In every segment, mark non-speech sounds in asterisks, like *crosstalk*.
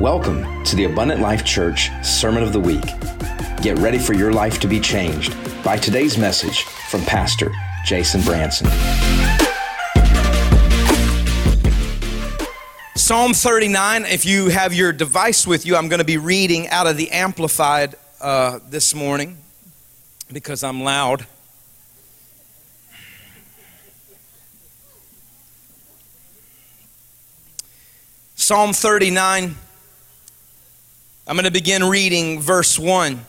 Welcome to the Abundant Life Church Sermon of the Week. Get ready for your life to be changed by today's message from Pastor Jason Branson. Psalm 39, if you have your device with you, I'm going to be reading out of the Amplified uh, this morning because I'm loud. Psalm 39, I'm going to begin reading verse 1.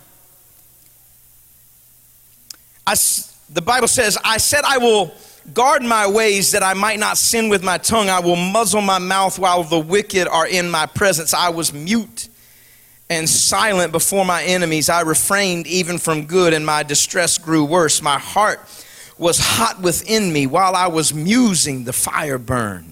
I, the Bible says, I said, I will guard my ways that I might not sin with my tongue. I will muzzle my mouth while the wicked are in my presence. I was mute and silent before my enemies. I refrained even from good, and my distress grew worse. My heart was hot within me. While I was musing, the fire burned.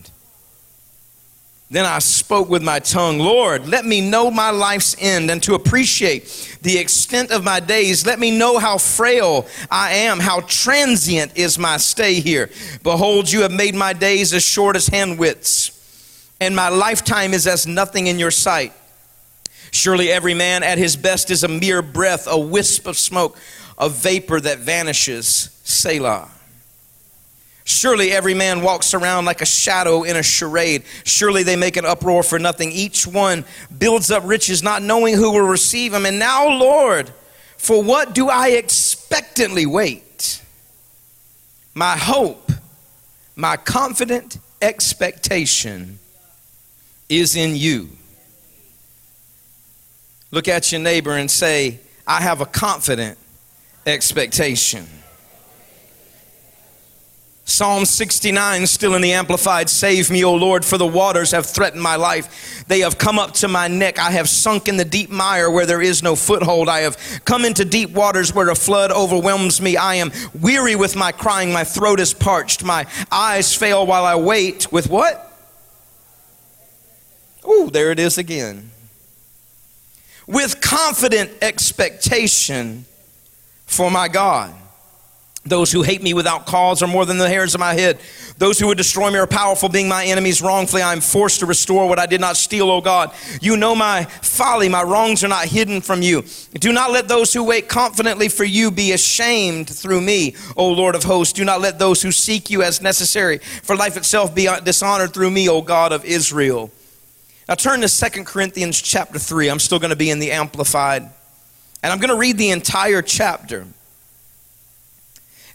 Then I spoke with my tongue, Lord, let me know my life's end and to appreciate the extent of my days. Let me know how frail I am, how transient is my stay here. Behold, you have made my days as short as hand widths, and my lifetime is as nothing in your sight. Surely every man at his best is a mere breath, a wisp of smoke, a vapor that vanishes. Selah. Surely every man walks around like a shadow in a charade. Surely they make an uproar for nothing. Each one builds up riches, not knowing who will receive them. And now, Lord, for what do I expectantly wait? My hope, my confident expectation is in you. Look at your neighbor and say, I have a confident expectation. Psalm 69, still in the Amplified Save me, O Lord, for the waters have threatened my life. They have come up to my neck. I have sunk in the deep mire where there is no foothold. I have come into deep waters where a flood overwhelms me. I am weary with my crying. My throat is parched. My eyes fail while I wait. With what? Oh, there it is again. With confident expectation for my God. Those who hate me without cause are more than the hairs of my head. Those who would destroy me are powerful, being my enemies wrongfully. I am forced to restore what I did not steal, O God. You know my folly. My wrongs are not hidden from you. Do not let those who wait confidently for you be ashamed through me, O Lord of hosts. Do not let those who seek you as necessary for life itself be dishonored through me, O God of Israel. Now turn to Second Corinthians chapter 3. I'm still going to be in the Amplified. And I'm going to read the entire chapter.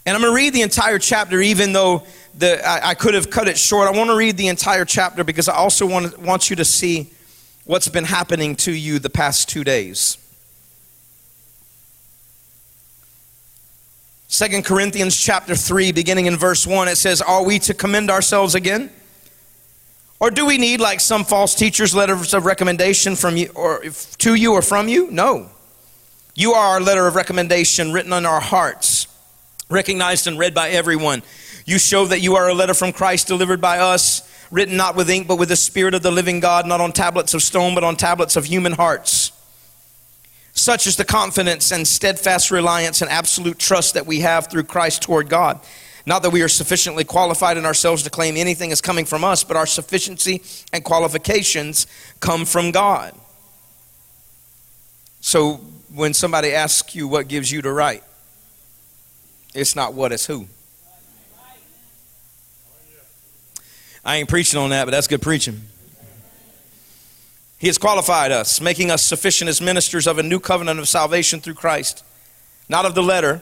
And I'm going to read the entire chapter, even though the, I, I, could have cut it short. I want to read the entire chapter because I also want, want you to see what's been happening to you the past two days. Second Corinthians chapter 3, beginning in verse 1, it says, Are we to commend ourselves again? Or do we need, like some false teachers, letters of recommendation from you or to you or from you? No. You are our letter of recommendation written on our hearts recognized and read by everyone. You show that you are a letter from Christ delivered by us, written not with ink, but with the Spirit of the living God, not on tablets of stone, but on tablets of human hearts. Such is the confidence and steadfast reliance and absolute trust that we have through Christ toward God. Not that we are sufficiently qualified in ourselves to claim anything is coming from us, but our sufficiency and qualifications come from God. So when somebody asks you what gives you the right, it's not what, it's who. I ain't preaching on that, but that's good preaching. He has qualified us, making us sufficient as ministers of a new covenant of salvation through Christ, not of the letter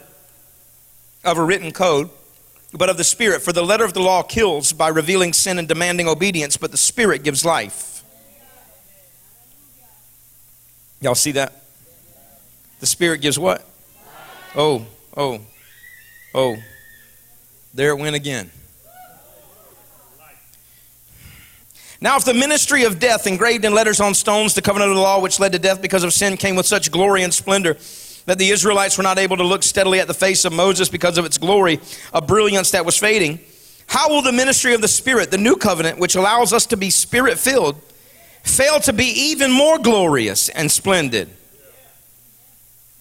of a written code, but of the Spirit. For the letter of the law kills by revealing sin and demanding obedience, but the Spirit gives life. Y'all see that? The Spirit gives what? Oh, oh. Oh, there it went again. Now, if the ministry of death engraved in letters on stones, the covenant of the law which led to death because of sin, came with such glory and splendor that the Israelites were not able to look steadily at the face of Moses because of its glory, a brilliance that was fading, how will the ministry of the Spirit, the new covenant, which allows us to be spirit filled, fail to be even more glorious and splendid?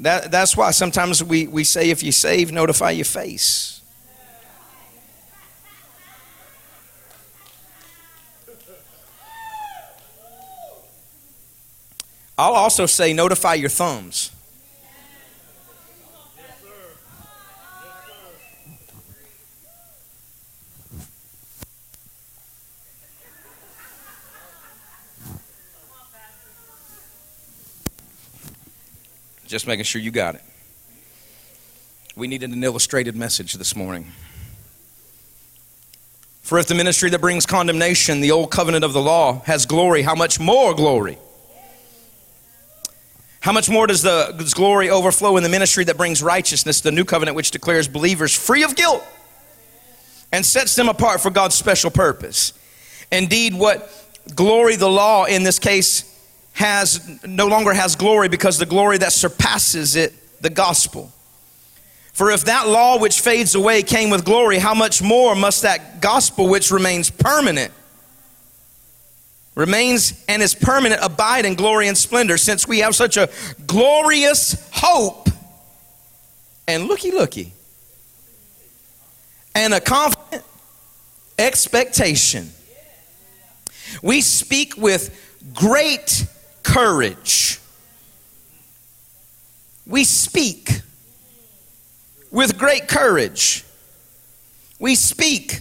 That, that's why sometimes we, we say, if you save, notify your face. I'll also say notify your thumbs. Just making sure you got it. We needed an illustrated message this morning. For if the ministry that brings condemnation, the old covenant of the law, has glory, how much more glory? How much more does the does glory overflow in the ministry that brings righteousness, the new covenant which declares believers free of guilt and sets them apart for God's special purpose? Indeed, what glory the law in this case has no longer has glory because the glory that surpasses it, the gospel. For if that law which fades away came with glory, how much more must that gospel which remains permanent, remains and is permanent, abide in glory and splendor, since we have such a glorious hope and looky looky, and a confident expectation. We speak with great courage. We speak with great courage. We speak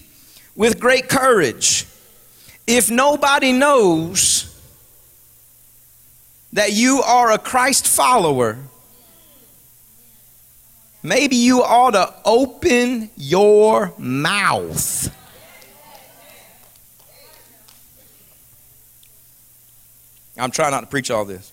with great courage. If nobody knows that you are a Christ follower, maybe you ought to open your mouth. I'm trying not to preach all this.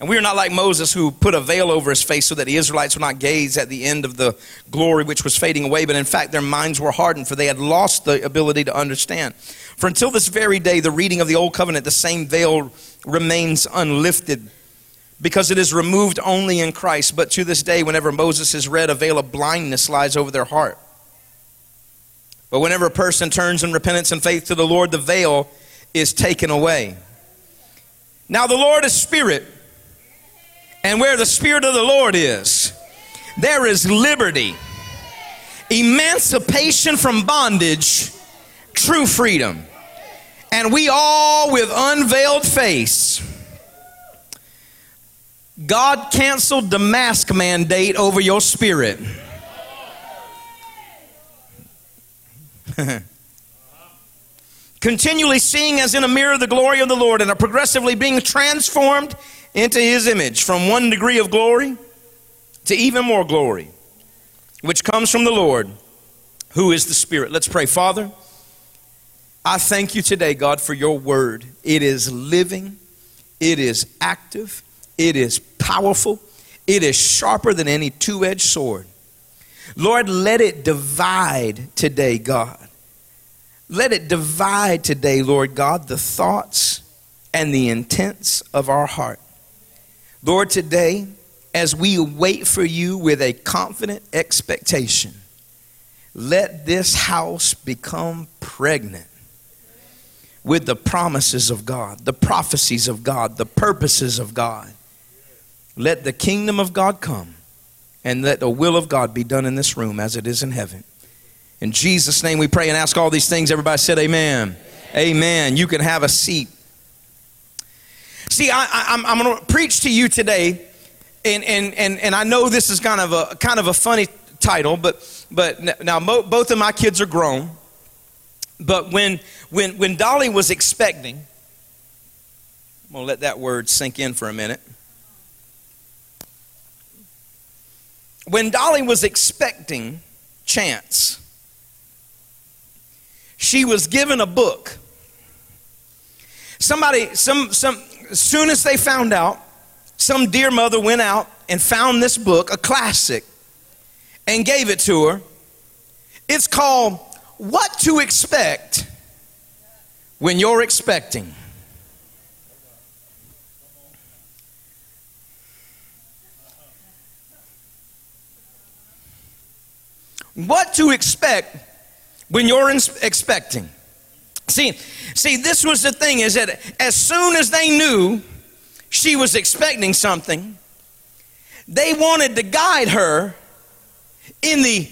And we are not like Moses, who put a veil over his face so that the Israelites would not gaze at the end of the glory which was fading away, but in fact their minds were hardened, for they had lost the ability to understand. For until this very day, the reading of the Old Covenant, the same veil remains unlifted, because it is removed only in Christ. But to this day, whenever Moses is read, a veil of blindness lies over their heart. But whenever a person turns in repentance and faith to the Lord, the veil is taken away. Now, the Lord is spirit, and where the spirit of the Lord is, there is liberty, emancipation from bondage, true freedom. And we all, with unveiled face, God canceled the mask mandate over your spirit. *laughs* continually seeing as in a mirror the glory of the Lord and are progressively being transformed into his image from one degree of glory to even more glory, which comes from the Lord, who is the Spirit. Let's pray. Father, I thank you today, God, for your word. It is living, it is active, it is powerful, it is sharper than any two edged sword. Lord, let it divide today, God let it divide today, Lord God, the thoughts and the intents of our heart. Lord, today, as we wait for you with a confident expectation, let this house become pregnant with the promises of God, the prophecies of God, the purposes of God. Let the kingdom of God come and let the will of God be done in this room as it is in heaven. In Jesus' name we pray and ask all these things. Everybody said amen. Amen. amen. You can have a seat. See, I, am going to preach to you today, and, and, and, and I know this is kind of a, kind of a funny title, but, but now mo- both of my kids are grown. But when, when, when Dolly was expecting, I'm going to let that word sink in for a minute. When Dolly was expecting Chance, she was given a book. Somebody, some, some, as soon as they found out, some dear mother went out and found this book, a classic, and gave it to her. It's called What to Expect When You're Expecting. What to expect when you're expecting. See, see, this was the thing is that as soon as they knew she was expecting something, they wanted to guide her in the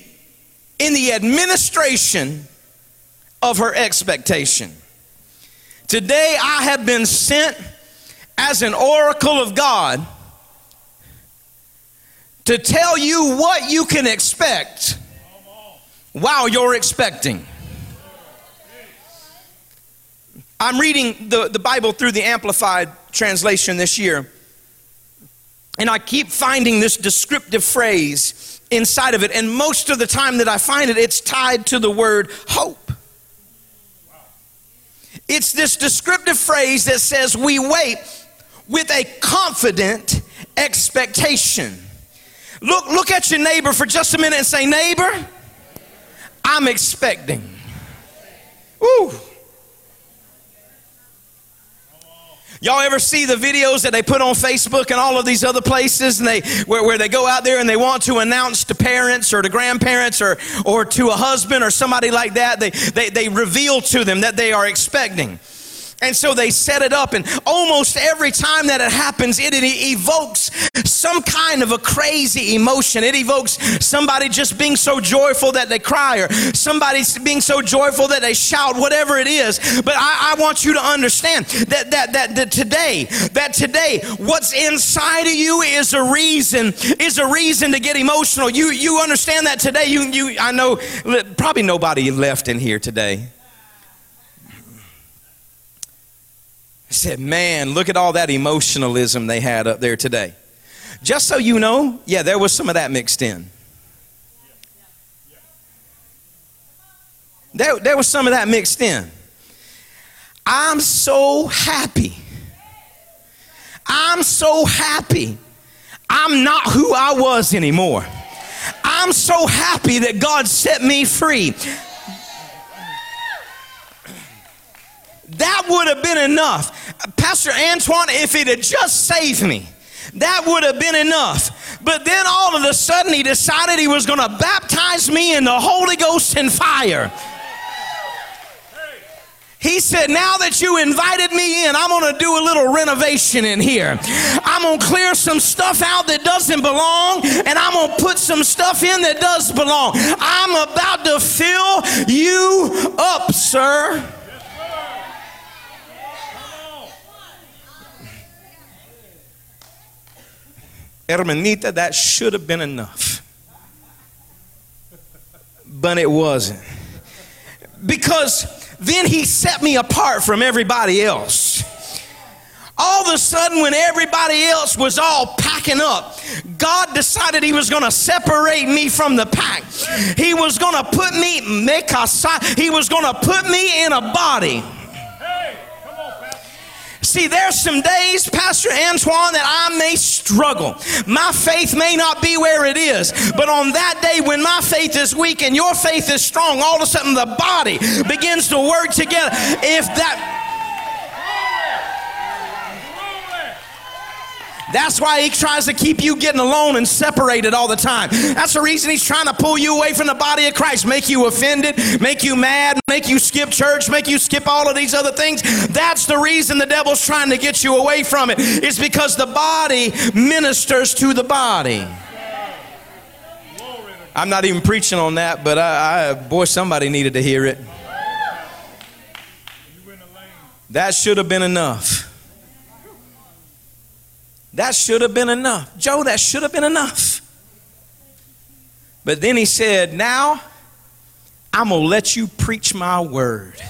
in the administration of her expectation. Today I have been sent as an oracle of God to tell you what you can expect while you're expecting. I'm reading the, the Bible through the Amplified translation this year, and I keep finding this descriptive phrase inside of it, and most of the time that I find it, it's tied to the word hope. It's this descriptive phrase that says, We wait with a confident expectation. Look, look at your neighbor for just a minute and say, Neighbor, I'm expecting. Woo. Y'all ever see the videos that they put on Facebook and all of these other places and they where, where they go out there and they want to announce to parents or to grandparents or or to a husband or somebody like that, they they, they reveal to them that they are expecting. And so they set it up, and almost every time that it happens, it, it, evokes some kind of a crazy emotion. It evokes somebody just being so joyful that they cry, or somebody being so joyful that they shout, whatever it is. But I, I want you to understand that, that, that, that today, that today, what's inside of you is a reason, is a reason to get emotional. You, you understand that today. You, you, I know probably nobody left in here today. Said, man, look at all that emotionalism they had up there today. Just so you know, yeah, there was some of that mixed in. There, there was some of that mixed in. I'm so happy. I'm so happy. I'm not who I was anymore. I'm so happy that God set me free. That would have been enough. Pastor Antoine, if it had just saved me, that would have been enough. But then all of a sudden, he decided he was going to baptize me in the Holy Ghost and fire. He said, Now that you invited me in, I'm going to do a little renovation in here. I'm going to clear some stuff out that doesn't belong, and I'm going to put some stuff in that does belong. I'm about to fill you up, sir. Hermanita, that should have been enough. But it wasn't. Because then he set me apart from everybody else. All of a sudden, when everybody else was all packing up, God decided He was going to separate me from the pack. He was going to put me, He was going to put me in a body See, there's some days, Pastor Antoine, that I may struggle. My faith may not be where it is, but on that day when my faith is weak and your faith is strong, all of a sudden the body begins to work together. If that That's why he tries to keep you getting alone and separated all the time. That's the reason he's trying to pull you away from the body of Christ, make you offended, make you mad, make you skip church, make you skip all of these other things. That's the reason the devil's trying to get you away from it. It's because the body ministers to the body. I'm not even preaching on that, but I, I boy, somebody needed to hear it. That should have been enough. That should have been enough. Joe, that should have been enough. But then he said, Now I'm going to let you preach my word.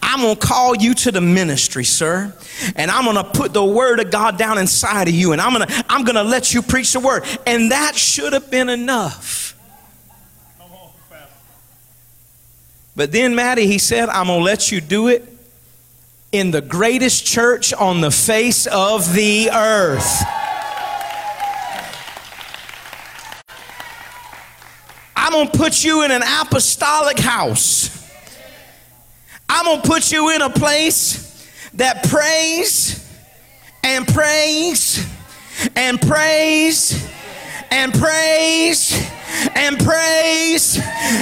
I'm going to call you to the ministry, sir. And I'm going to put the word of God down inside of you. And I'm going to, I'm going to let you preach the word. And that should have been enough. But then, Maddie, he said, I'm going to let you do it in the greatest church on the face of the earth. I'm going to put you in an apostolic house. I'm going to put you in a place that prays and prays and prays and prays and praise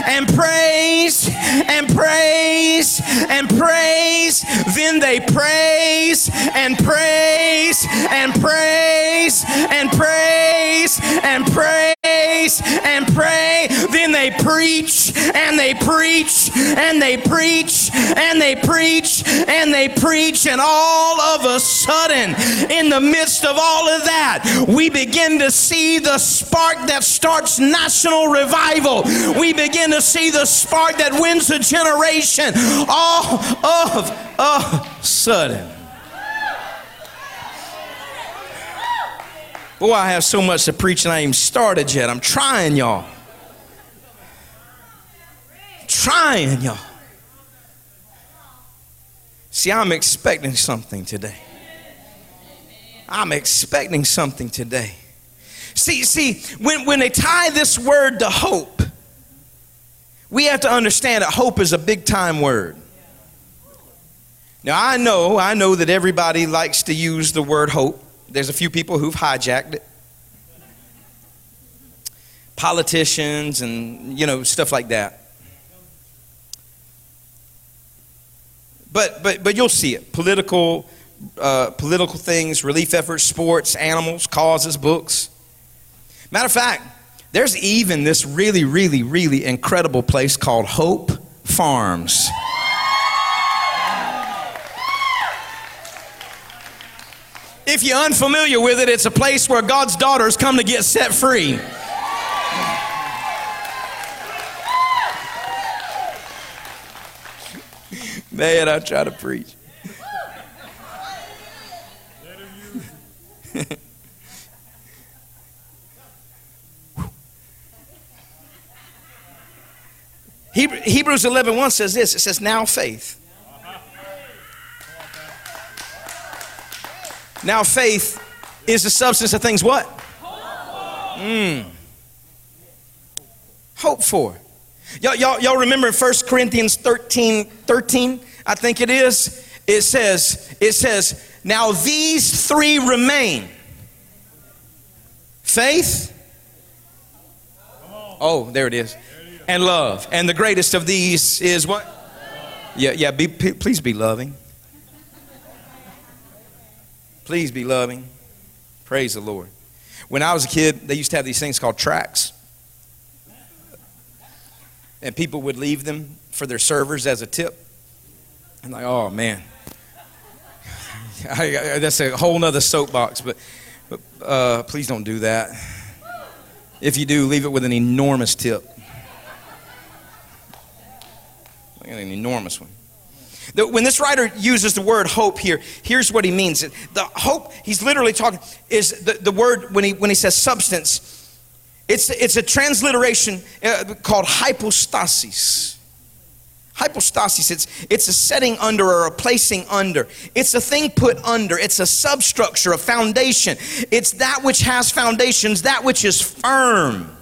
and praise and praise and praise. Then they praise and praise and praise and praise and praise and pray. Then they preach and they preach and they preach and they preach and they preach. And all of a sudden, in the midst of all of that, we begin to see the spark that starts national revival. We begin to see the spark that wins a generation. All of a sudden. Boy, I have so much to preach and I ain't started yet. I'm trying, y'all. Trying, y'all. See, I'm expecting something today. I'm expecting something today. See, see, when, when they tie this word to hope, we have to understand that hope is a big time word. Now, I know, I know that everybody likes to use the word hope. There's a few people who've hijacked it. Politicians and, you know, stuff like that. But, but, but you'll see it. Political, uh, political things, relief efforts, sports, animals, causes, books. Matter of fact, there's even this really, really, really incredible place called Hope Farms. If you're unfamiliar with it, it's a place where God's daughters come to get set free. Man, I try to preach. *laughs* Hebrews 11 1 says this it says, Now faith Now, faith is the substance of things what? Mm. Hope for. Y'all, y'all, y'all remember 1 Corinthians 13, 13, I think it is? It says, it says, now these three remain. Faith. Oh, there it is. And love. And the greatest of these is what? Yeah, yeah, be, please be loving. Please be loving. Praise the Lord. When I was a kid, they used to have these things called tracts. And people would leave them for their servers as a tip. And like, oh man. *laughs* I, I, that's a whole nother soapbox, but, but uh, please don't do that. If you do, leave it with an enormous tip. An enormous one. When this writer uses the word hope here, here's what he means. The hope, he's literally talking, is the, the word when he, when he says substance, it's, it's a transliteration uh, called hypostasis. Hypostasis, it's, it's a setting under or a placing under. It's a thing put under. It's a substructure, a foundation. It's that which has foundations, that which is firm.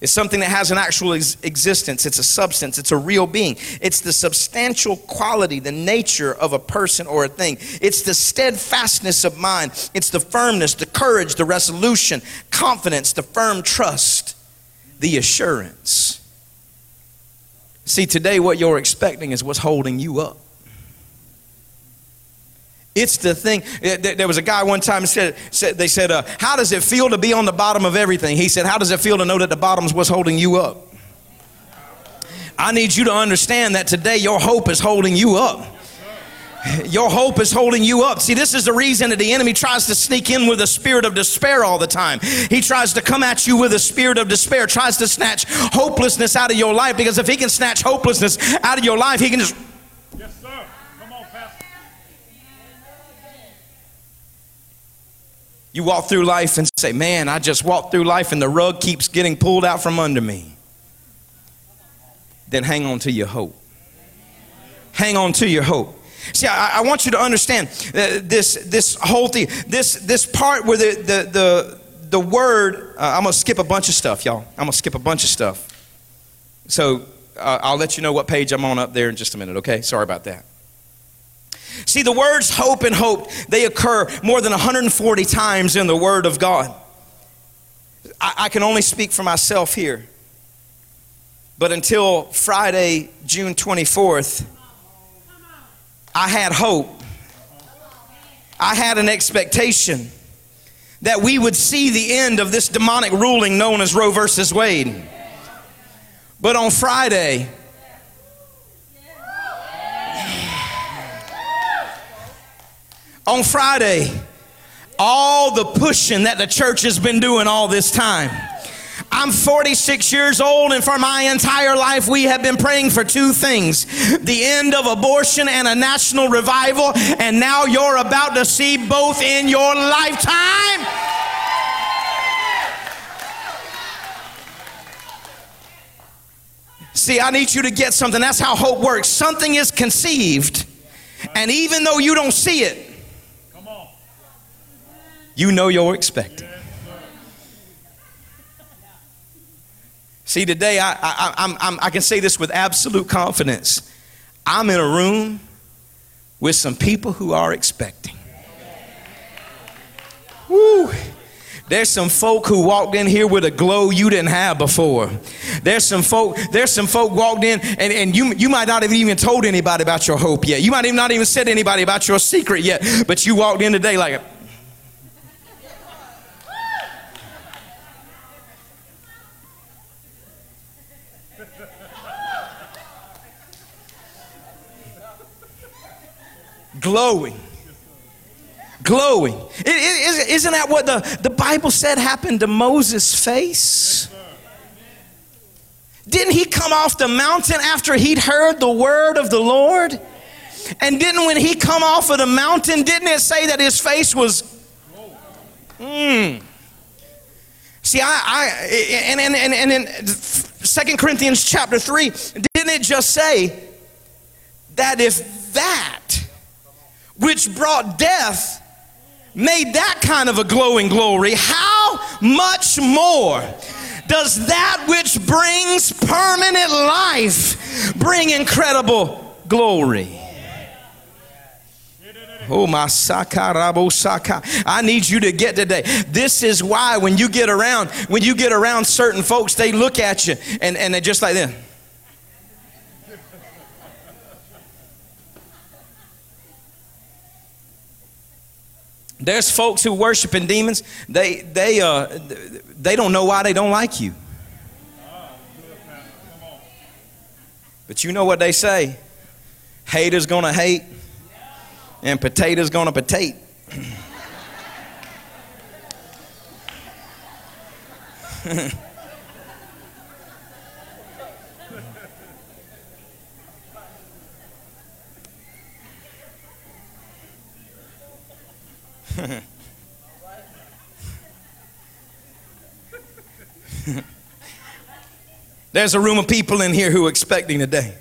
It's something that has an actual ex- existence. It's a substance. It's a real being. It's the substantial quality, the nature of a person or a thing. It's the steadfastness of mind. It's the firmness, the courage, the resolution, confidence, the firm trust, the assurance. See, today what you're expecting is what's holding you up. It's the thing. There was a guy one time said, said they said, uh, "How does it feel to be on the bottom of everything?" He said, "How does it feel to know that the bottom's what's holding you up?" I need you to understand that today your hope is holding you up. Your hope is holding you up. See, this is the reason that the enemy tries to sneak in with a spirit of despair all the time. He tries to come at you with a spirit of despair, tries to snatch hopelessness out of your life because if he can snatch hopelessness out of your life, he can just You walk through life and say, Man, I just walked through life and the rug keeps getting pulled out from under me. Then hang on to your hope. Hang on to your hope. See, I, I want you to understand uh, this, this whole thing, this, this part where the, the, the, the word, uh, I'm going to skip a bunch of stuff, y'all. I'm going to skip a bunch of stuff. So uh, I'll let you know what page I'm on up there in just a minute, okay? Sorry about that. See, the words hope and hope, they occur more than 140 times in the Word of God. I, I can only speak for myself here. But until Friday, June 24th, I had hope. I had an expectation that we would see the end of this demonic ruling known as Roe versus Wade. But on Friday, on Friday, all the pushing that the church has been doing all this time. I'm 46 years old, and for my entire life, we have been praying for two things the end of abortion and a national revival. And now you're about to see both in your lifetime. See, I need you to get something. That's how hope works. Something is conceived, and even though you don't see it, you know you're expecting. See, today I, I, I'm, I'm, I can say this with absolute confidence. I'm in a room with some people who are expecting. Woo. There's some folk who walked in here with a glow you didn't have before. There's some folk, there's some folk walked in and, and you, you might not have even told anybody about your hope yet. You might have not even said anybody about your secret yet, but you walked in today like, glowing. Glowing. It, it, isn't that what the, the Bible said happened to Moses' face? Didn't he come off the mountain after he'd heard the word of the Lord? And didn't when he come off of the mountain, didn't it say that his face was mm. See, I, I and, and, and, and in Second Corinthians chapter 3, didn't it just say that if that which brought death made that kind of a glowing glory, how much more does that which brings permanent life bring incredible glory? Oh my sakarabo saka. I need you to get today. This is why when you get around, when you get around certain folks, they look at you and, and they're just like this. There's folks who worship in demons. They they uh they don't know why they don't like you. But you know what they say? Haters gonna hate, and potatoes gonna potate. *laughs* There's a room of people in here who are expecting today.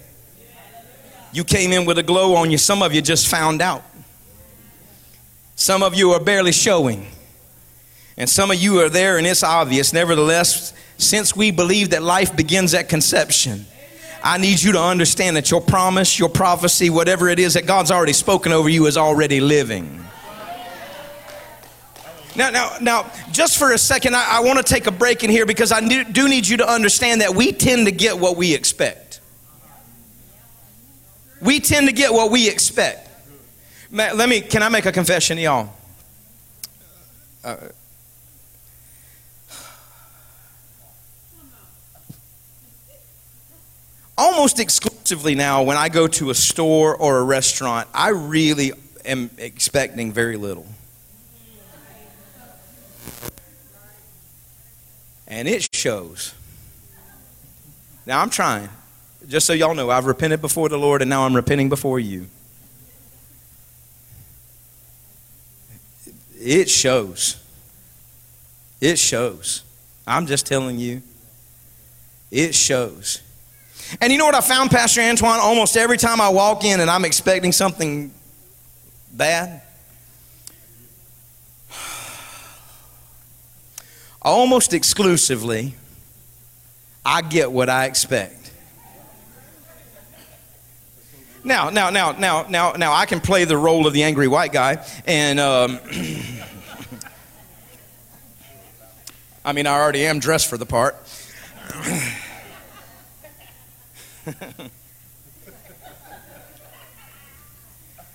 You came in with a glow on you. Some of you just found out. Some of you are barely showing. And some of you are there and it's obvious. Nevertheless, since we believe that life begins at conception, I need you to understand that your promise, your prophecy, whatever it is that God's already spoken over you is already living. Now, now, now, just for a second, I, I want to take a break in here because I do need you to understand that we tend to get what we expect. We tend to get what we expect. Let me, can I make a confession to y'all? Uh, almost exclusively now, when I go to a store or a restaurant, I really am expecting very little. And it shows. Now I'm trying. Just so y'all know, I've repented before the Lord and now I'm repenting before you. It shows. It shows. I'm just telling you. It shows. And you know what I found, Pastor Antoine? Almost every time I walk in and I'm expecting something bad, almost exclusively, I get what I expect. Now, now, now, now, now, now, I can play the role of the angry white guy, and um, *clears throat* I mean, I already am dressed for the part. *laughs*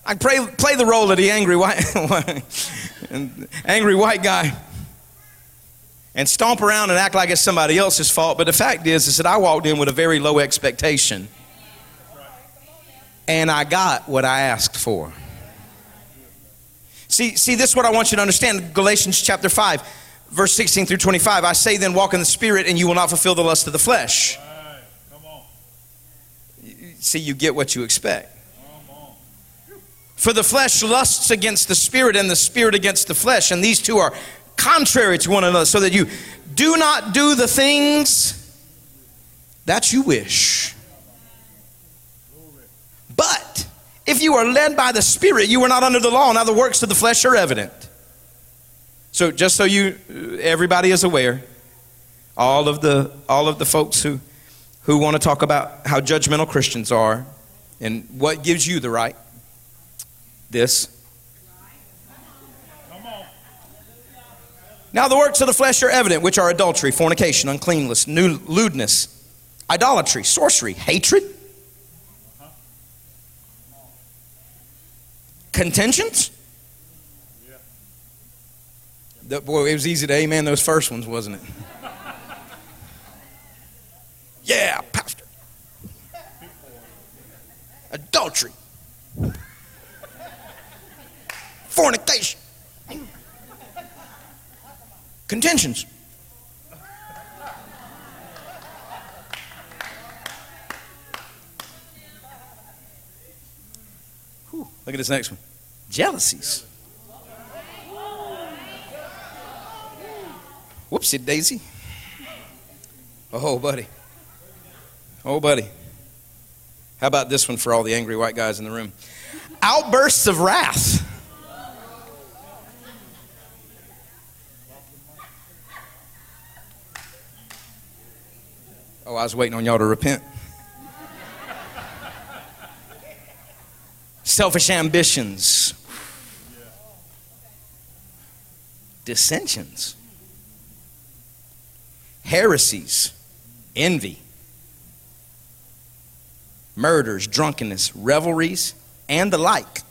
I play, play the role of the angry white, *laughs* angry white guy and stomp around and act like it's somebody else's fault. But the fact is, is that I walked in with a very low expectation. And I got what I asked for. See, see, this is what I want you to understand. Galatians chapter 5, verse 16 through 25. I say then, walk in the Spirit, and you will not fulfill the lust of the flesh. See, you get what you expect. For the flesh lusts against the Spirit, and the Spirit against the flesh, and these two are contrary to one another, so that you do not do the things that you wish. But if you are led by the Spirit, you are not under the law. Now the works of the flesh are evident. So just so you, everybody is aware, all of the all of the folks who who want to talk about how judgmental Christians are and what gives you the right. This. Now the works of the flesh are evident, which are adultery, fornication, uncleanness, lewdness, idolatry, sorcery, hatred, contentions. The, boy, it was easy to amen those first ones, wasn't it? *laughs* yeah, pastor. Adultery. *laughs* Fornication. Contentions. Whew, look at this next one. Jealousies. Whoopsie daisy. Oh, buddy. Oh, buddy. How about this one for all the angry white guys in the room? Outbursts of wrath. Oh, I was waiting on y'all to repent. Selfish ambitions, dissensions, heresies, envy, murders, drunkenness, revelries, and the like.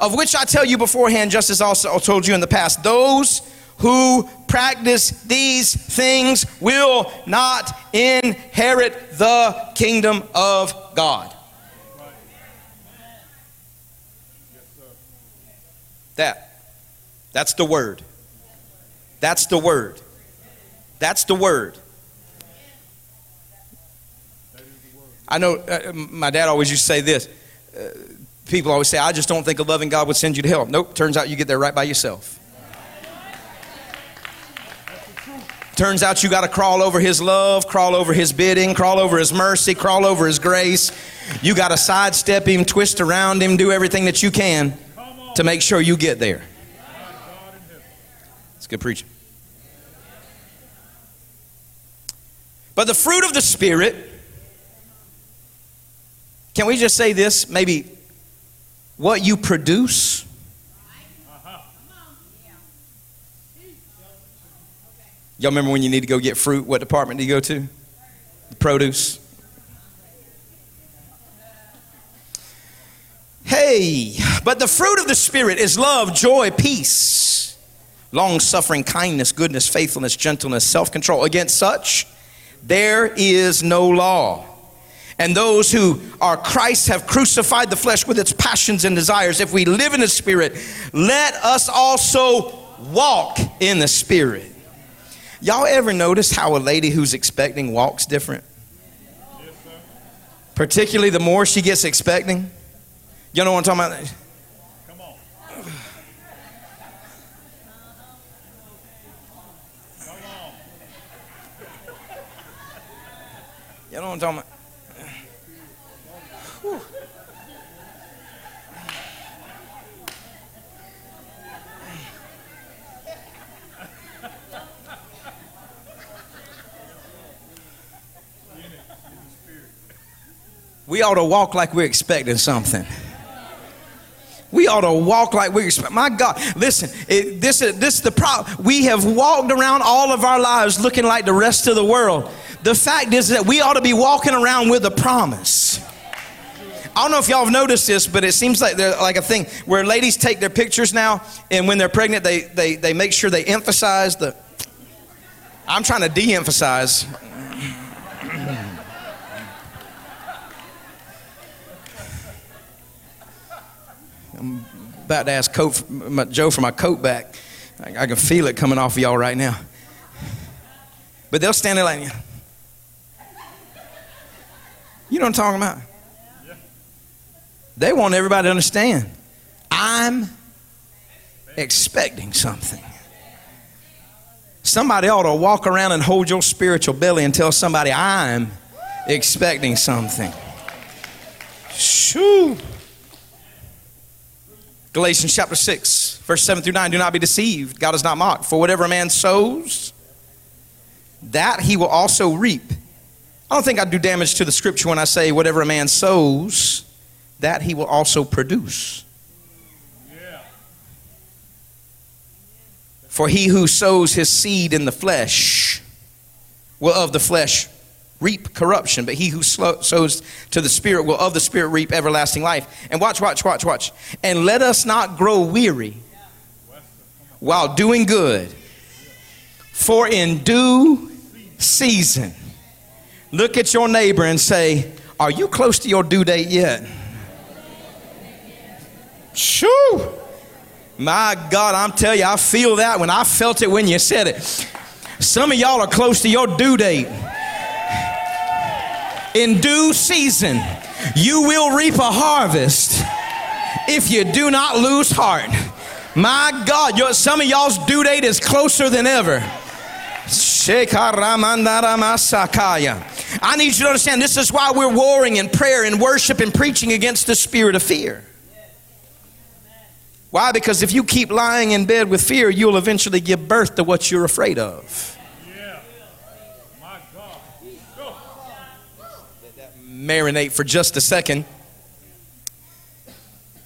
Of which I tell you beforehand, just as also told you in the past, those who practice these things will not inherit the kingdom of God. That. That's the word. That's the word. That's the word. I know uh, my dad always used to say this. Uh, people always say, I just don't think a loving God would send you to hell. Nope, turns out you get there right by yourself. Turns out you got to crawl over his love, crawl over his bidding, crawl over his mercy, crawl over his grace. You got to sidestep him, twist around him, do everything that you can to make sure you get there. It's good preaching. But the fruit of the Spirit, can we just say this? Maybe what you produce Y'all remember when you need to go get fruit? What department do you go to? Produce. Hey, but the fruit of the Spirit is love, joy, peace, long suffering, kindness, goodness, faithfulness, gentleness, self control. Against such, there is no law. And those who are Christ have crucified the flesh with its passions and desires. If we live in the Spirit, let us also walk in the Spirit. Y'all ever notice how a lady who's expecting walks different? Particularly the more she gets expecting. Y'all know what I'm talking about? Come on. Come on. You know what I'm talking about? We ought to walk like we're expecting something. We ought to walk like we expect. My God, listen, it, this, is, this is the problem. We have walked around all of our lives looking like the rest of the world. The fact is that we ought to be walking around with a promise. I don't know if y'all have noticed this, but it seems like they're like a thing where ladies take their pictures now, and when they're pregnant, they, they, they make sure they emphasize the I'm trying to de emphasize. About to ask coat, my, Joe for my coat back. I, I can feel it coming off of y'all right now. But they'll stand there like, you know what I'm talking about? They want everybody to understand. I'm expecting something. Somebody ought to walk around and hold your spiritual belly and tell somebody, I'm expecting something. Shoo. Galatians chapter 6, verse 7 through 9. Do not be deceived. God is not mocked. For whatever a man sows, that he will also reap. I don't think I do damage to the scripture when I say, whatever a man sows, that he will also produce. For he who sows his seed in the flesh will of the flesh reap corruption, but he who sows to the Spirit will of the Spirit reap everlasting life. And watch, watch, watch, watch. And let us not grow weary while doing good, for in due season. Look at your neighbor and say, Are you close to your due date yet? Shoo! My God, I'm telling you, I feel that when I felt it when you said it. Some of y'all are close to your due date. In due season, you will reap a harvest if you do not lose heart. My God, some of y'all's due date is closer than ever. I need you to understand this is why we're warring in prayer and worship and preaching against the spirit of fear. Why? Because if you keep lying in bed with fear, you'll eventually give birth to what you're afraid of. Yeah. My God. Go. Let that marinate for just a second.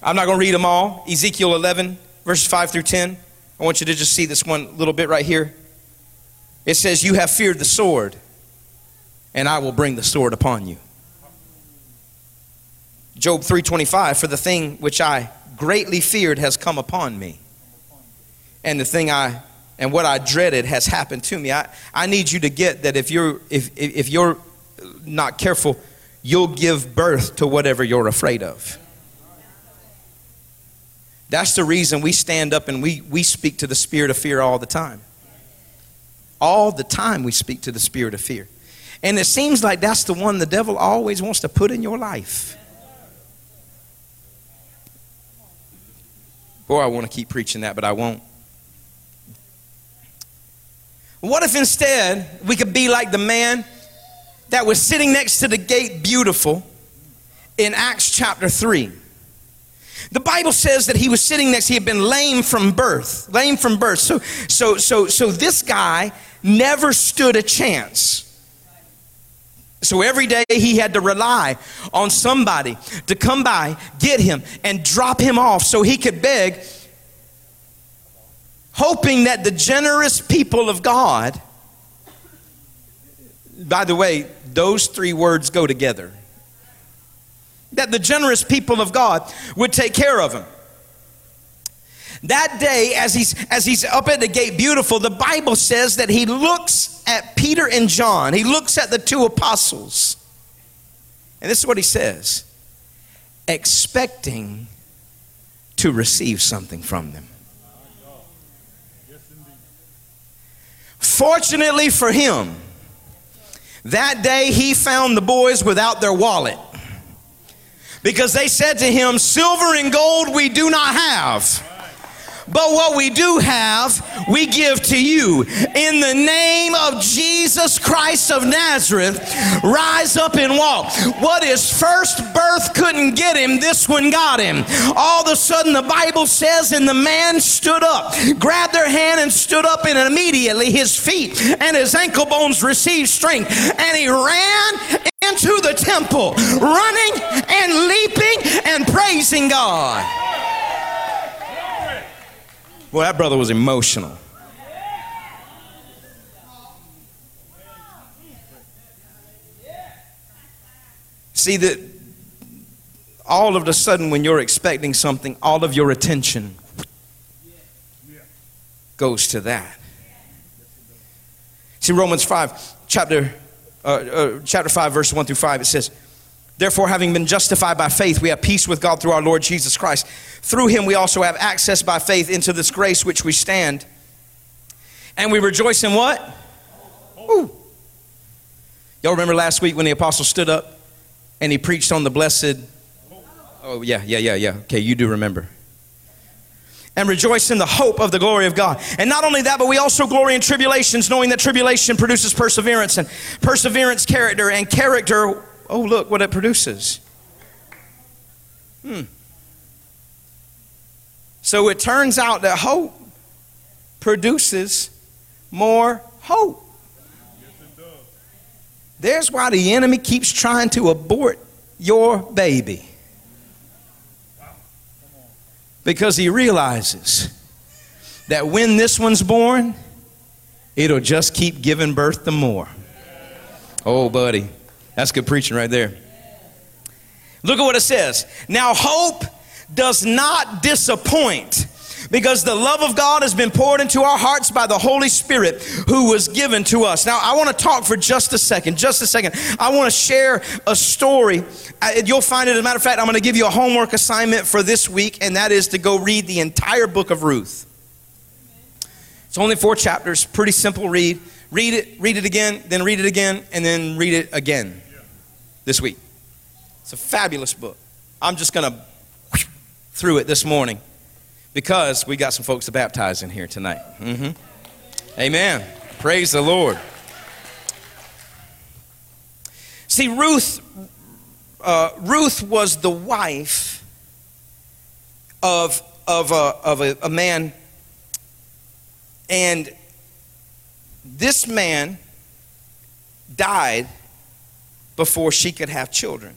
I'm not going to read them all. Ezekiel 11, verses 5 through 10. I want you to just see this one little bit right here. It says, You have feared the sword, and I will bring the sword upon you. Job 3:25 for the thing which I greatly feared has come upon me. And the thing I and what I dreaded has happened to me. I, I need you to get that if you're if if you're not careful, you'll give birth to whatever you're afraid of. That's the reason we stand up and we, we speak to the spirit of fear all the time. All the time we speak to the spirit of fear. And it seems like that's the one the devil always wants to put in your life. Boy, I want to keep preaching that, but I won't. What if instead we could be like the man that was sitting next to the gate beautiful in Acts chapter 3? The Bible says that he was sitting next, he had been lame from birth, lame from birth. So, so, so, so this guy never stood a chance. So every day he had to rely on somebody to come by, get him, and drop him off so he could beg, hoping that the generous people of God, by the way, those three words go together, that the generous people of God would take care of him. That day, as he's, as he's up at the gate, beautiful, the Bible says that he looks at Peter and John. He looks at the two apostles. And this is what he says expecting to receive something from them. Fortunately for him, that day he found the boys without their wallet. Because they said to him, Silver and gold we do not have but what we do have, we give to you. In the name of Jesus Christ of Nazareth, rise up and walk. What his first birth couldn't get him, this one got him. All of a sudden, the Bible says, and the man stood up, grabbed their hand, and stood up, and immediately his feet and his ankle bones received strength. And he ran into the temple, running and leaping and praising God. Well, that brother was emotional. See that all of a sudden when you're expecting something, all of your attention goes to that. See, Romans 5, chapter, uh, uh, chapter 5, verse 1 through 5, it says, Therefore, having been justified by faith, we have peace with God through our Lord Jesus Christ. Through him, we also have access by faith into this grace which we stand. And we rejoice in what? Ooh. Y'all remember last week when the apostle stood up and he preached on the blessed? Oh, yeah, yeah, yeah, yeah. Okay, you do remember. And rejoice in the hope of the glory of God. And not only that, but we also glory in tribulations, knowing that tribulation produces perseverance, and perseverance, character, and character, oh, look what it produces. Hmm. So it turns out that hope produces more hope. There's why the enemy keeps trying to abort your baby. Because he realizes that when this one's born, it'll just keep giving birth to more. Oh, buddy, that's good preaching right there. Look at what it says. Now, hope does not disappoint because the love of God has been poured into our hearts by the Holy Spirit who was given to us. Now, I want to talk for just a second, just a second. I want to share a story. You'll find it, as a matter of fact, I'm going to give you a homework assignment for this week, and that is to go read the entire book of Ruth. It's only four chapters, pretty simple read. Read it, read it again, then read it again, and then read it again this week. It's a fabulous book. I'm just going to through it this morning because we got some folks to baptize in here tonight. Mm-hmm. Amen. Praise the Lord. See, Ruth, uh, Ruth was the wife of, of, a, of a, a man, and this man died before she could have children.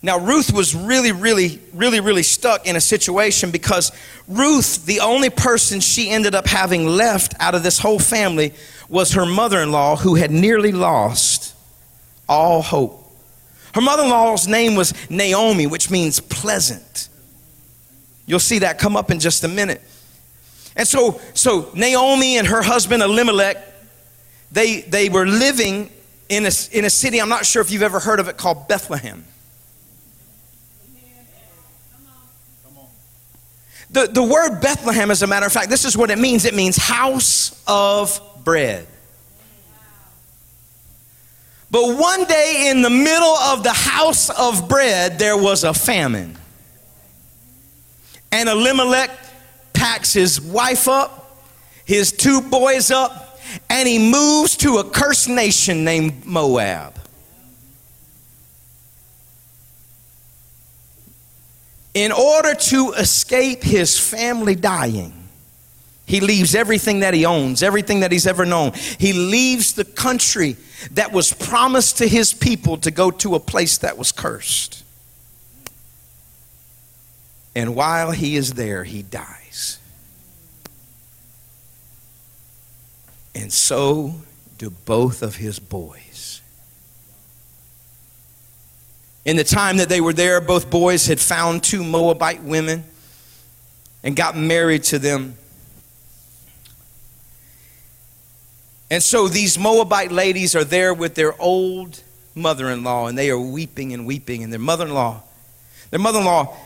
Now, Ruth was really, really, really, really stuck in a situation because Ruth, the only person she ended up having left out of this whole family, was her mother in law who had nearly lost all hope. Her mother in law's name was Naomi, which means pleasant. You'll see that come up in just a minute. And so, so Naomi and her husband Elimelech, they, they were living in a, in a city, I'm not sure if you've ever heard of it, called Bethlehem. The, the word Bethlehem, as a matter of fact, this is what it means it means house of bread. But one day in the middle of the house of bread, there was a famine. And Elimelech packs his wife up, his two boys up, and he moves to a cursed nation named Moab. In order to escape his family dying, he leaves everything that he owns, everything that he's ever known. He leaves the country that was promised to his people to go to a place that was cursed. And while he is there, he dies. And so do both of his boys. In the time that they were there, both boys had found two Moabite women and got married to them. And so these Moabite ladies are there with their old mother in law, and they are weeping and weeping. And their mother in law, their mother in law,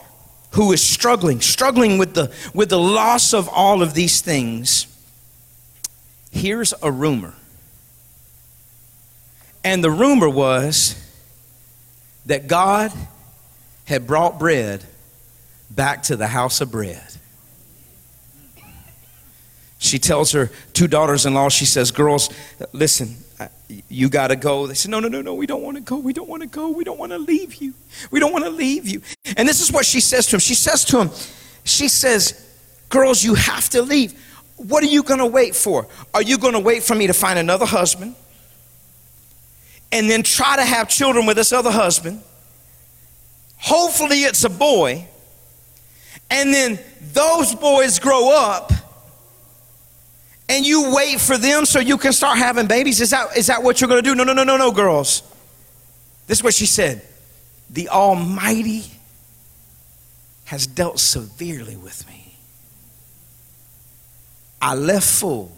who is struggling, struggling with the, with the loss of all of these things, here's a rumor. And the rumor was that God had brought bread back to the house of bread. She tells her two daughters in law, she says, Girls, listen, you got to go. They said, No, no, no, no, we don't want to go. We don't want to go. We don't want to leave you. We don't want to leave you. And this is what she says to him. She says to him, She says, Girls, you have to leave. What are you going to wait for? Are you going to wait for me to find another husband? And then try to have children with this other husband. Hopefully, it's a boy. And then those boys grow up and you wait for them so you can start having babies. Is that, is that what you're going to do? No, no, no, no, no, girls. This is what she said The Almighty has dealt severely with me. I left full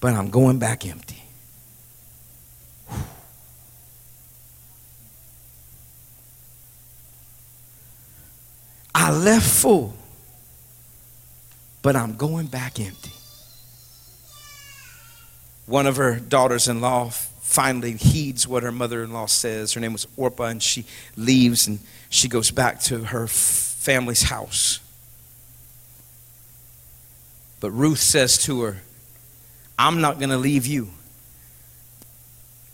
but I'm going back empty. I left full, but I'm going back empty. One of her daughters in law finally heeds what her mother in law says. Her name was Orpah, and she leaves and she goes back to her family's house. But Ruth says to her, I'm not going to leave you.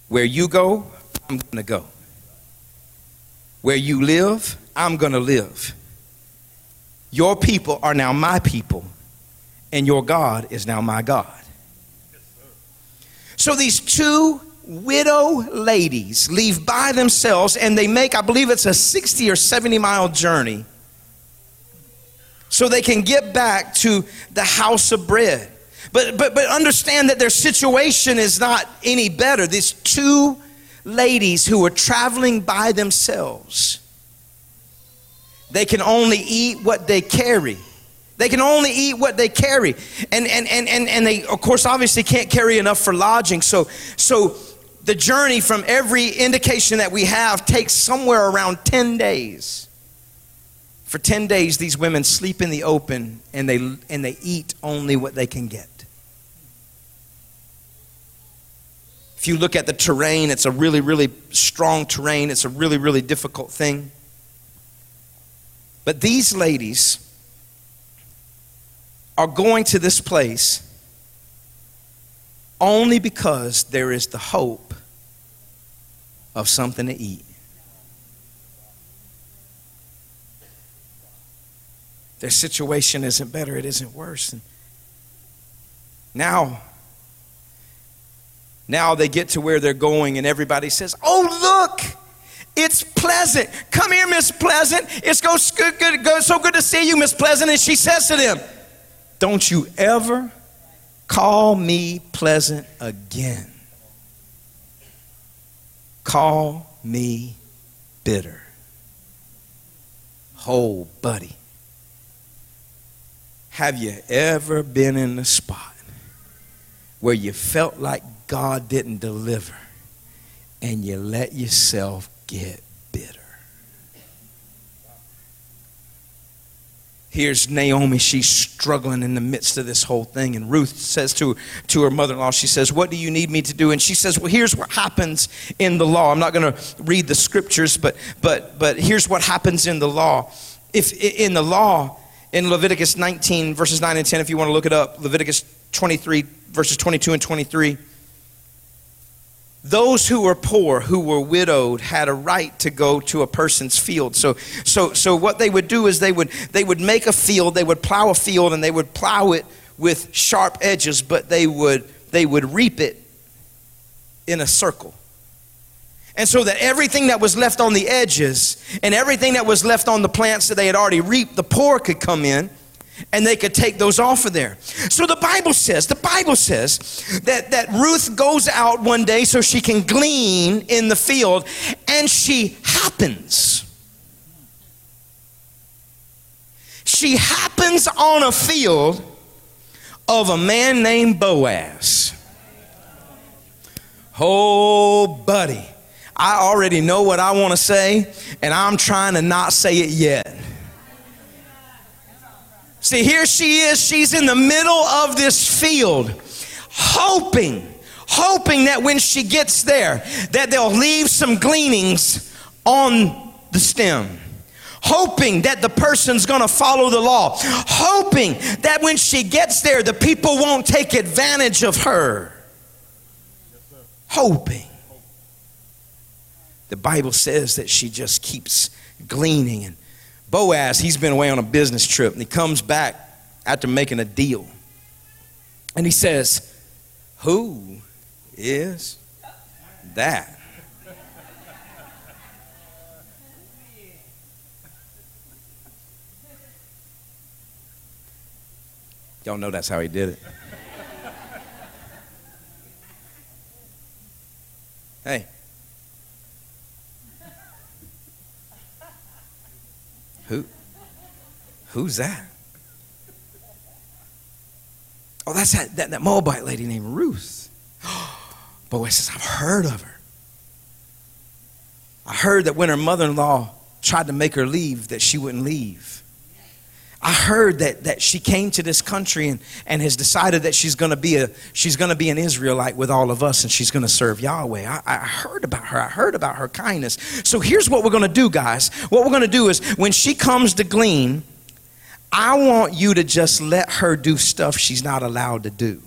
Where you go, I'm going to go. Where you live, I'm going to live. Your people are now my people, and your God is now my God. So these two widow ladies leave by themselves and they make, I believe it's a 60 or 70 mile journey so they can get back to the house of bread. But, but, but understand that their situation is not any better. These two ladies who are traveling by themselves, they can only eat what they carry. They can only eat what they carry. And, and, and, and, and they, of course, obviously can't carry enough for lodging. So, so the journey from every indication that we have takes somewhere around 10 days. For 10 days, these women sleep in the open and they, and they eat only what they can get. If you look at the terrain, it's a really, really strong terrain. It's a really, really difficult thing. But these ladies are going to this place only because there is the hope of something to eat. Their situation isn't better, it isn't worse. And now, now they get to where they're going, and everybody says, Oh, look, it's pleasant. Come here, Miss Pleasant. It's go, good, good, go, so good to see you, Miss Pleasant. And she says to them, Don't you ever call me pleasant again. Call me bitter. Oh, buddy. Have you ever been in a spot where you felt like God didn't deliver and you let yourself get bitter? Here's Naomi. She's struggling in the midst of this whole thing. And Ruth says to, to her mother in law, She says, What do you need me to do? And she says, Well, here's what happens in the law. I'm not going to read the scriptures, but, but, but here's what happens in the law. If in the law, in Leviticus 19, verses 9 and 10, if you want to look it up, Leviticus 23, verses 22 and 23. Those who were poor, who were widowed, had a right to go to a person's field. So, so, so what they would do is they would, they would make a field, they would plow a field, and they would plow it with sharp edges, but they would, they would reap it in a circle. And so that everything that was left on the edges and everything that was left on the plants that they had already reaped, the poor could come in and they could take those off of there. So the Bible says, the Bible says that, that Ruth goes out one day so she can glean in the field, and she happens. She happens on a field of a man named Boaz. Oh, buddy. I already know what I want to say, and I'm trying to not say it yet. See, here she is. She's in the middle of this field, hoping, hoping that when she gets there, that they'll leave some gleanings on the stem hoping that the person's to follow the law, hoping that when she gets there, the people won't take advantage of her. Hoping the Bible says that she just keeps gleaning. And Boaz, he's been away on a business trip, and he comes back after making a deal. And he says, Who is that? Y'all know that's how he did it. hey, Who's that? Oh, that's that, that, that Moabite lady named Ruth. *gasps* Boaz says, I've heard of her. I heard that when her mother in law tried to make her leave, that she wouldn't leave. I heard that, that she came to this country and, and has decided that she's going to be a she's to be an Israelite with all of us and she's going to serve Yahweh. I, I heard about her. I heard about her kindness. So here's what we're going to do, guys. What we're going to do is when she comes to glean, I want you to just let her do stuff she's not allowed to do.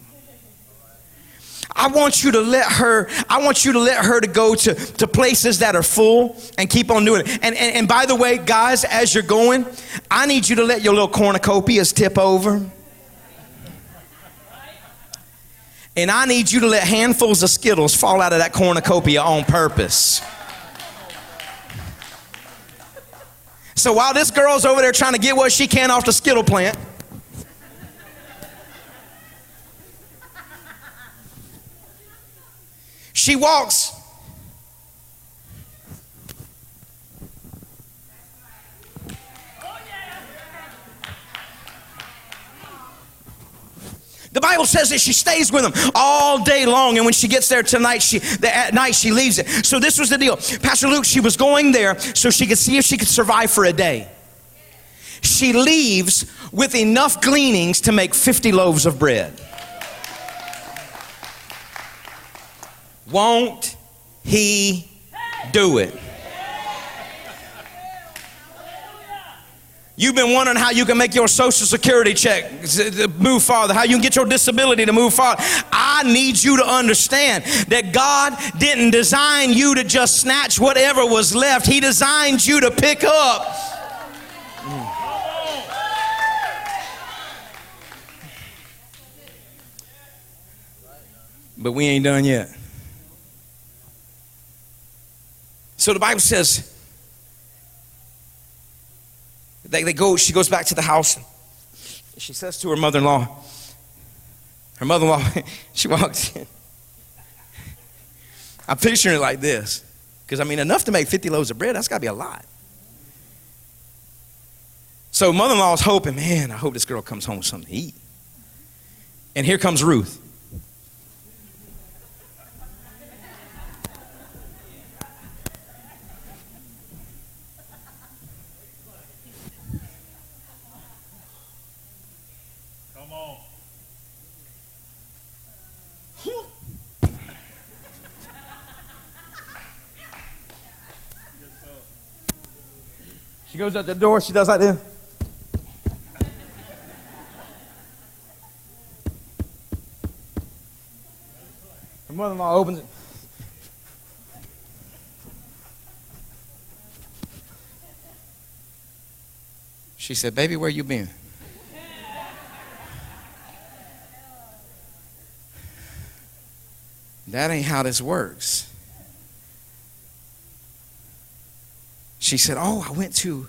I want you to let her, I want you to let her to go to, to places that are full and keep on doing it. And, and, and by the way, guys, as you're going, I need you to let your little cornucopias tip over. And I need you to let handfuls of Skittles fall out of that cornucopia on purpose. So while this girl's over there trying to get what she can off the Skittle plant, She walks. The Bible says that she stays with him all day long, and when she gets there tonight, she the, at night she leaves it. So this was the deal, Pastor Luke. She was going there so she could see if she could survive for a day. She leaves with enough gleanings to make fifty loaves of bread. Won't he do it? You've been wondering how you can make your social security check move farther, how you can get your disability to move farther. I need you to understand that God didn't design you to just snatch whatever was left, He designed you to pick up. But we ain't done yet. So the Bible says, they, they go, she goes back to the house. She says to her mother in law, her mother in law, *laughs* she walks in. I'm picturing it like this. Because, I mean, enough to make 50 loaves of bread, that's got to be a lot. So, mother in law is hoping, man, I hope this girl comes home with something to eat. And here comes Ruth. Goes out the door, she does like this. Her mother in law opens it. She said, Baby, where you been? That ain't how this works. She said, Oh, I went to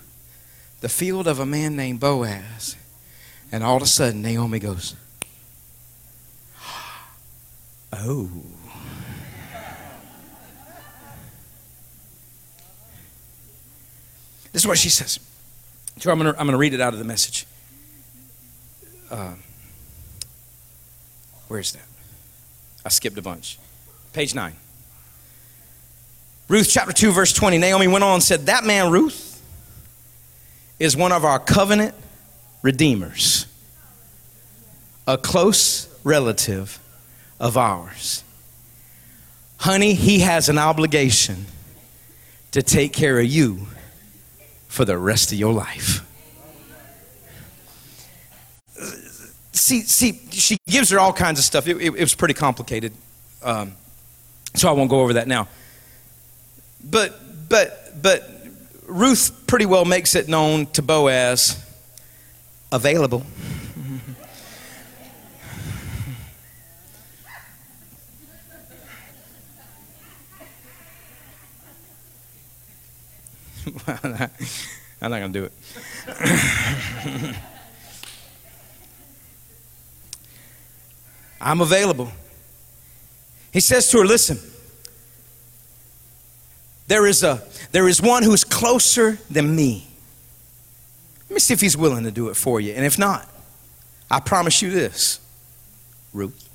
the field of a man named Boaz. And all of a sudden, Naomi goes, Oh. This is what she says. So I'm going to I'm to read it out of the message. Uh, where is that? I skipped a bunch. Page 9. Ruth chapter 2, verse 20. Naomi went on and said, That man, Ruth, is one of our covenant redeemers, a close relative of ours. Honey, he has an obligation to take care of you for the rest of your life. See, see, she gives her all kinds of stuff. It, it, it was pretty complicated, um, so I won't go over that now. But, but, but Ruth pretty well makes it known to Boaz available. *laughs* I'm not going to do it. *laughs* I'm available. He says to her, Listen, there is, a, there is one who's closer than me. Let me see if he's willing to do it for you. And if not, I promise you this Ruth.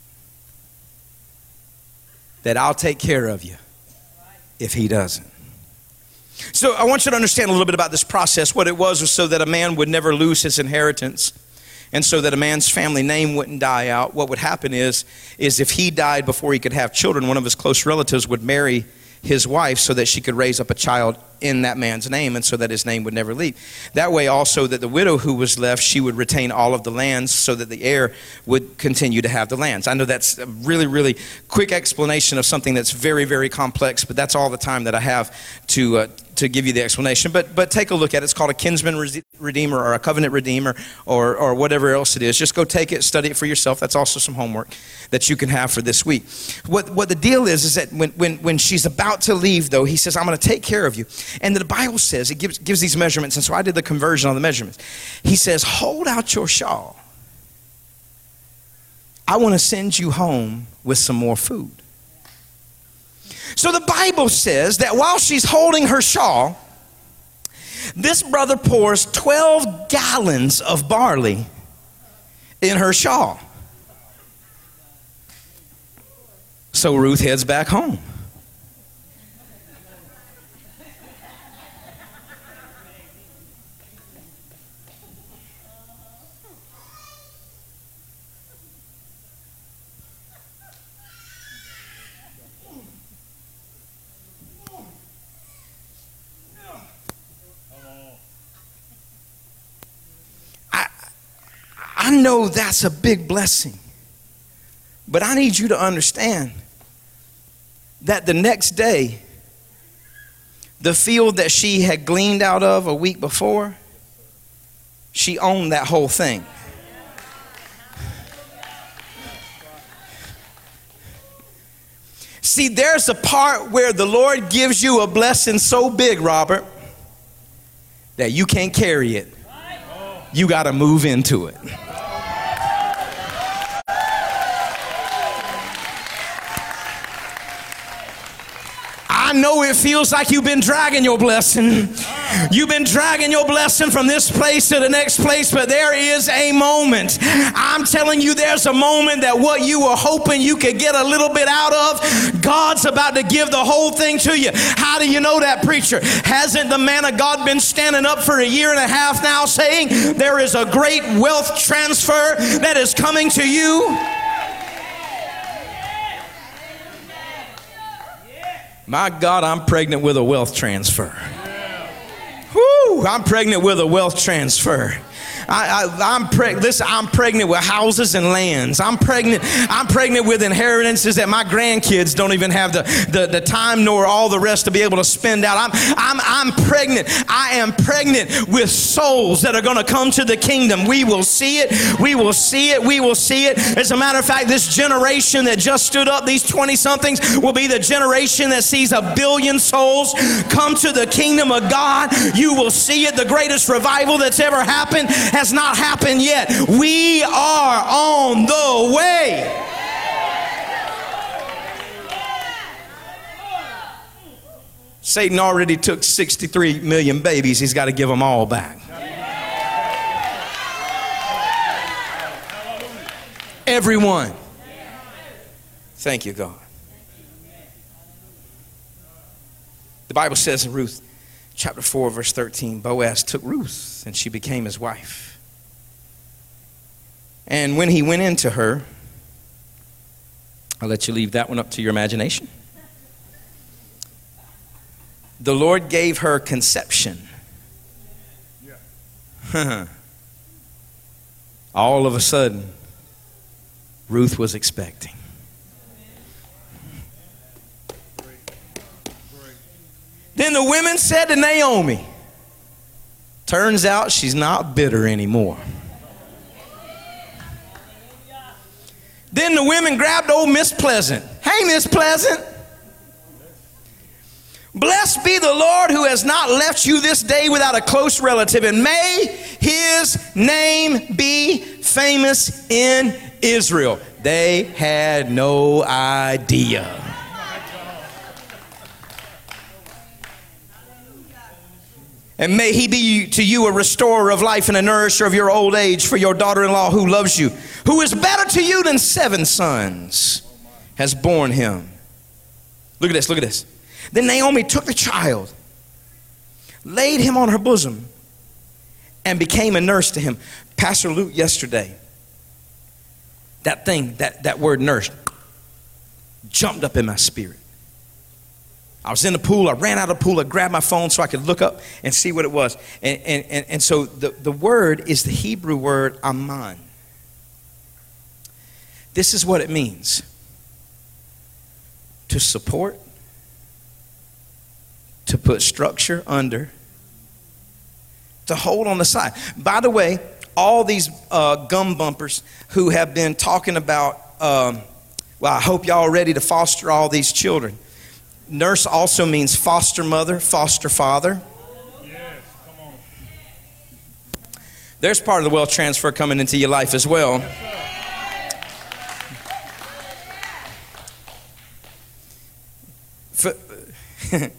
That I'll take care of you if he doesn't. So I want you to understand a little bit about this process. What it was was so that a man would never lose his inheritance and so that a man's family name wouldn't die out. What would happen is is if he died before he could have children, one of his close relatives would marry his wife so that she could raise up a child in that man's name and so that his name would never leave. That way, also, that the widow who was left, she would retain all of the lands so that the heir would continue to have the lands. I know that's a really, really quick explanation of something that's very, very complex, but that's all the time that I have to, uh, to give you the explanation. But, but take a look at it. It's called a kinsman redeemer or a covenant redeemer or, or whatever else it is. Just go take it, study it for yourself. That's also some homework that you can have for this week. What, what the deal is, is that when, when, when she's about to leave, though, he says, I'm going to take care of you. And the Bible says, it gives, gives these measurements. And so I did the conversion on the measurements. He says, Hold out your shawl. I want to send you home with some more food. So the Bible says that while she's holding her shawl, this brother pours 12 gallons of barley in her shawl. So Ruth heads back home. I know that's a big blessing. But I need you to understand that the next day, the field that she had gleaned out of a week before, she owned that whole thing. See, there's a part where the Lord gives you a blessing so big, Robert, that you can't carry it. You got to move into it. I know it feels like you've been dragging your blessing. You've been dragging your blessing from this place to the next place, but there is a moment. I'm telling you, there's a moment that what you were hoping you could get a little bit out of, God's about to give the whole thing to you. How do you know that, preacher? Hasn't the man of God been standing up for a year and a half now saying there is a great wealth transfer that is coming to you? My God, I'm pregnant with a wealth transfer. Whoo, I'm pregnant with a wealth transfer. I, am preg- listen, I'm pregnant with houses and lands. I'm pregnant. I'm pregnant with inheritances that my grandkids don't even have the, the, the time nor all the rest to be able to spend out. I'm, I'm, I'm pregnant. I am pregnant with souls that are going to come to the kingdom. We will see it. We will see it. We will see it. As a matter of fact, this generation that just stood up, these 20 somethings, will be the generation that sees a billion souls come to the kingdom of God. You will see it. The greatest revival that's ever happened has not happened yet. We are on the way. Satan already took 63 million babies. He's got to give them all back. Everyone. Thank you, God. The Bible says in Ruth chapter 4, verse 13 Boaz took Ruth and she became his wife. And when he went into her, I'll let you leave that one up to your imagination. The Lord gave her conception. *laughs* All of a sudden, Ruth was expecting. Then the women said to Naomi, Turns out she's not bitter anymore. Then the women grabbed old Miss Pleasant. Hey, Miss Pleasant. Blessed be the Lord who has not left you this day without a close relative, and may his name be famous in Israel. They had no idea. And may he be to you a restorer of life and a nourisher of your old age for your daughter in law who loves you, who is better to you than seven sons, has borne him. Look at this, look at this. Then Naomi took the child, laid him on her bosom, and became a nurse to him. Pastor Luke, yesterday, that thing, that, that word nurse, jumped up in my spirit. I was in the pool. I ran out of the pool. I grabbed my phone so I could look up and see what it was. And, and, and, and so the, the word is the Hebrew word aman. This is what it means to support, to put structure under, to hold on the side. By the way, all these uh, gum bumpers who have been talking about, um, well, I hope y'all are ready to foster all these children. Nurse also means foster mother, foster father. There's part of the wealth transfer coming into your life as well. For, *laughs*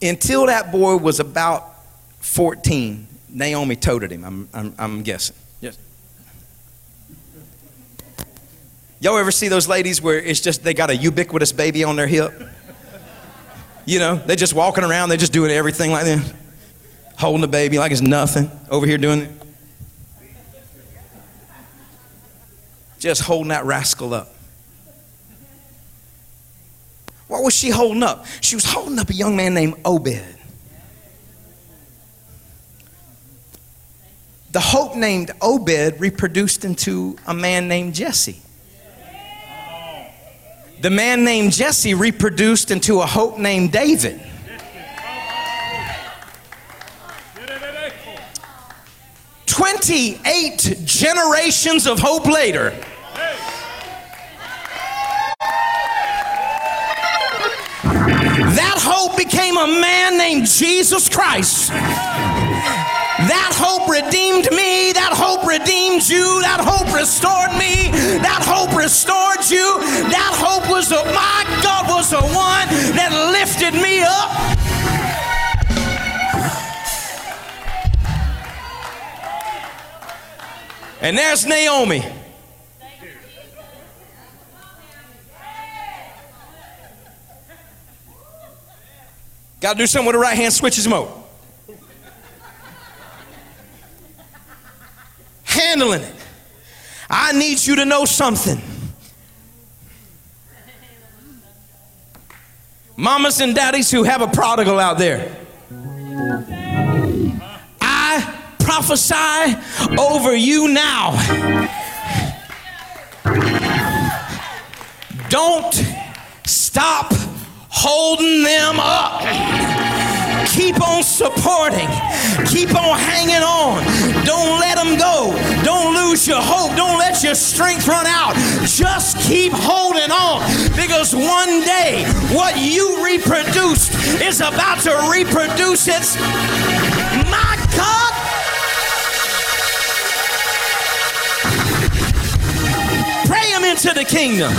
until that boy was about 14, Naomi toted him, I'm, I'm, I'm guessing. Y'all ever see those ladies where it's just they got a ubiquitous baby on their hip? You know, they're just walking around, they're just doing everything like that. Holding the baby like it's nothing. Over here doing it. Just holding that rascal up. What was she holding up? She was holding up a young man named Obed. The hope named Obed reproduced into a man named Jesse. The man named Jesse reproduced into a hope named David. Twenty-eight generations of hope later. That hope became a man named Jesus Christ. That hope redeemed me. That hope redeemed you. That hope restored me. That hope restored you. That hope was the, my God was the one that lifted me up. And there's Naomi. Got to do something with the right hand switches mode. handling it. I need you to know something. Mamas and daddies who have a prodigal out there. I prophesy over you now. Don't stop holding them up. Keep on supporting. Keep on hanging on. Don't let them go. Don't lose your hope. Don't let your strength run out. Just keep holding on because one day what you reproduced is about to reproduce its. My God. Pray him into the kingdom.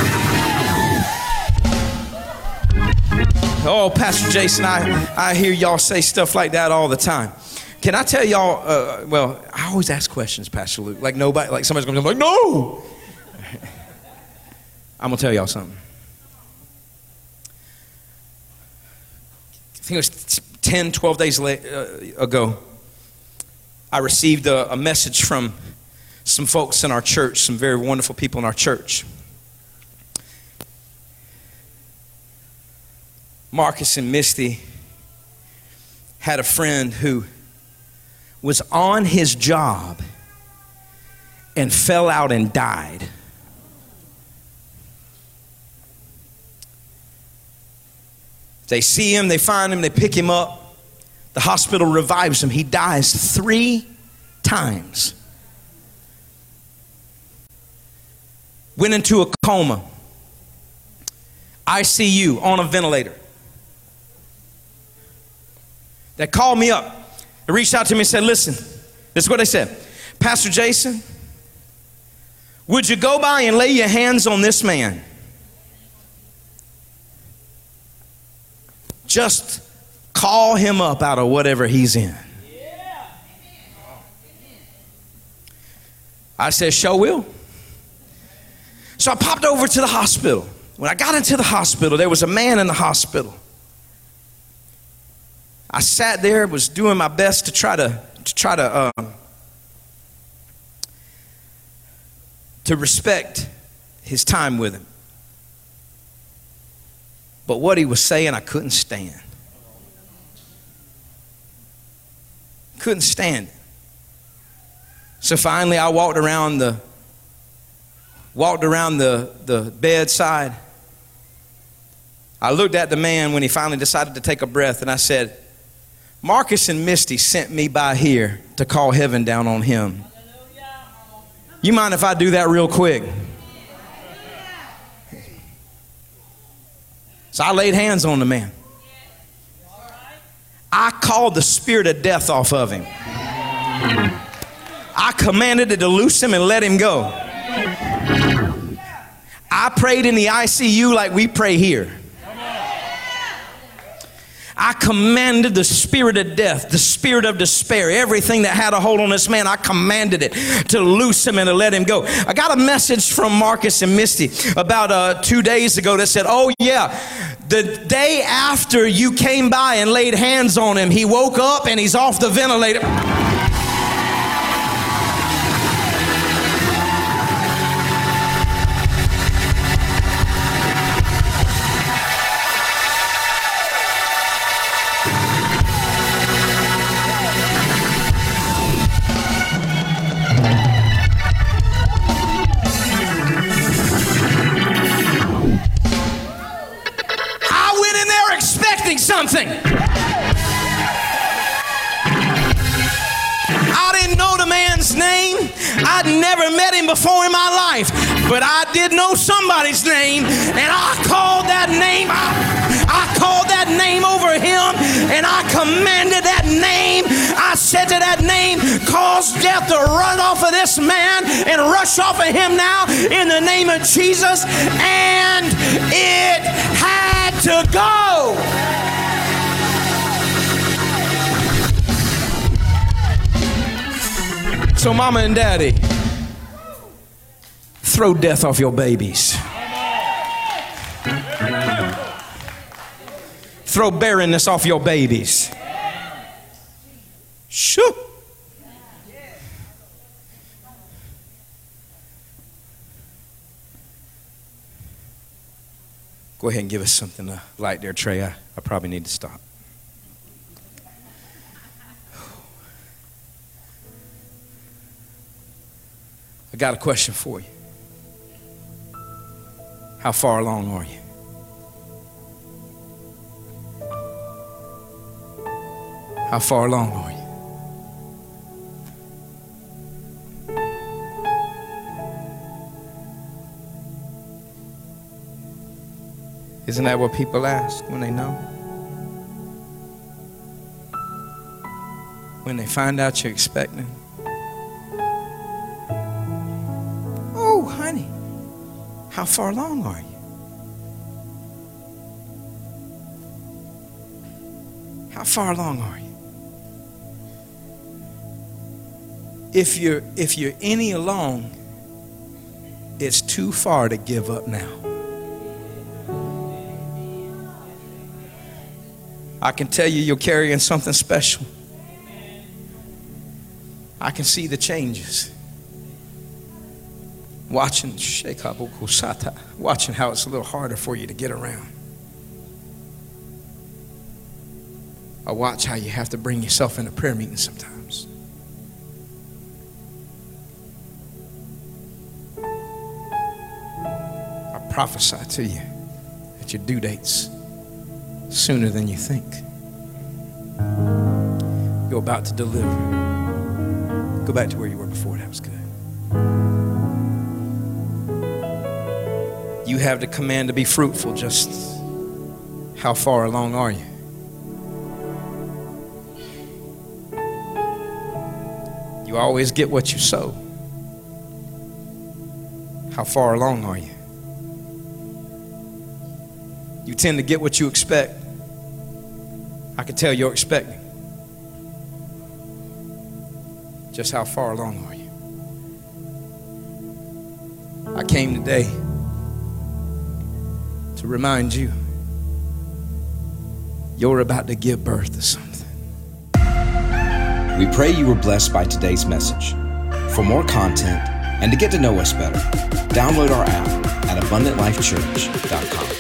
Oh, Pastor Jason, I, I hear y'all say stuff like that all the time. Can I tell y'all? Uh, well, I always ask questions, Pastor Luke. Like nobody, like somebody's gonna be like, no. *laughs* I'm gonna tell y'all something. I think it was 10, 12 days uh, ago. I received a, a message from some folks in our church, some very wonderful people in our church. Marcus and Misty had a friend who was on his job and fell out and died. They see him, they find him, they pick him up. The hospital revives him. He dies three times. Went into a coma. ICU on a ventilator that called me up. They reached out to me and said, Listen, this is what they said Pastor Jason, would you go by and lay your hands on this man? Just call him up out of whatever he's in. I said, Sure will. So I popped over to the hospital. When I got into the hospital, there was a man in the hospital. I sat there, was doing my best to try to, to try to, uh, to respect his time with him. But what he was saying, I couldn't stand. Couldn't stand it. So finally, I walked around the walked around the, the bedside. I looked at the man when he finally decided to take a breath, and I said, Marcus and Misty sent me by here to call heaven down on him. You mind if I do that real quick? So I laid hands on the man. I called the spirit of death off of him. I commanded it to loose him and let him go. I prayed in the ICU like we pray here. I commanded the spirit of death, the spirit of despair, everything that had a hold on this man, I commanded it to loose him and to let him go. I got a message from Marcus and Misty about uh, two days ago that said, Oh, yeah, the day after you came by and laid hands on him, he woke up and he's off the ventilator. Before in my life, but I did know somebody's name, and I called that name. I, I called that name over him, and I commanded that name. I said to that name, cause death to run off of this man and rush off of him now in the name of Jesus, and it had to go. So, mama and daddy, throw death off your babies. Throw barrenness off your babies. Shoo. Go ahead and give us something to light there, Trey. I, I probably need to stop. I got a question for you. How far along are you? How far along are you? Isn't that what people ask when they know? When they find out you're expecting? How far along are you? How far along are you? If you're if you're any along, it's too far to give up now. I can tell you you're carrying something special. I can see the changes watching watching how it's a little harder for you to get around. I watch how you have to bring yourself into prayer meeting sometimes. I prophesy to you that your due date's sooner than you think. You're about to deliver. Go back to where you were before. That was good. You have the command to be fruitful. Just how far along are you? You always get what you sow. How far along are you? You tend to get what you expect. I can tell you're expecting. Just how far along are you? I came today remind you you're about to give birth to something. We pray you were blessed by today's message. For more content and to get to know us better, download our app at abundantlifechurch.com.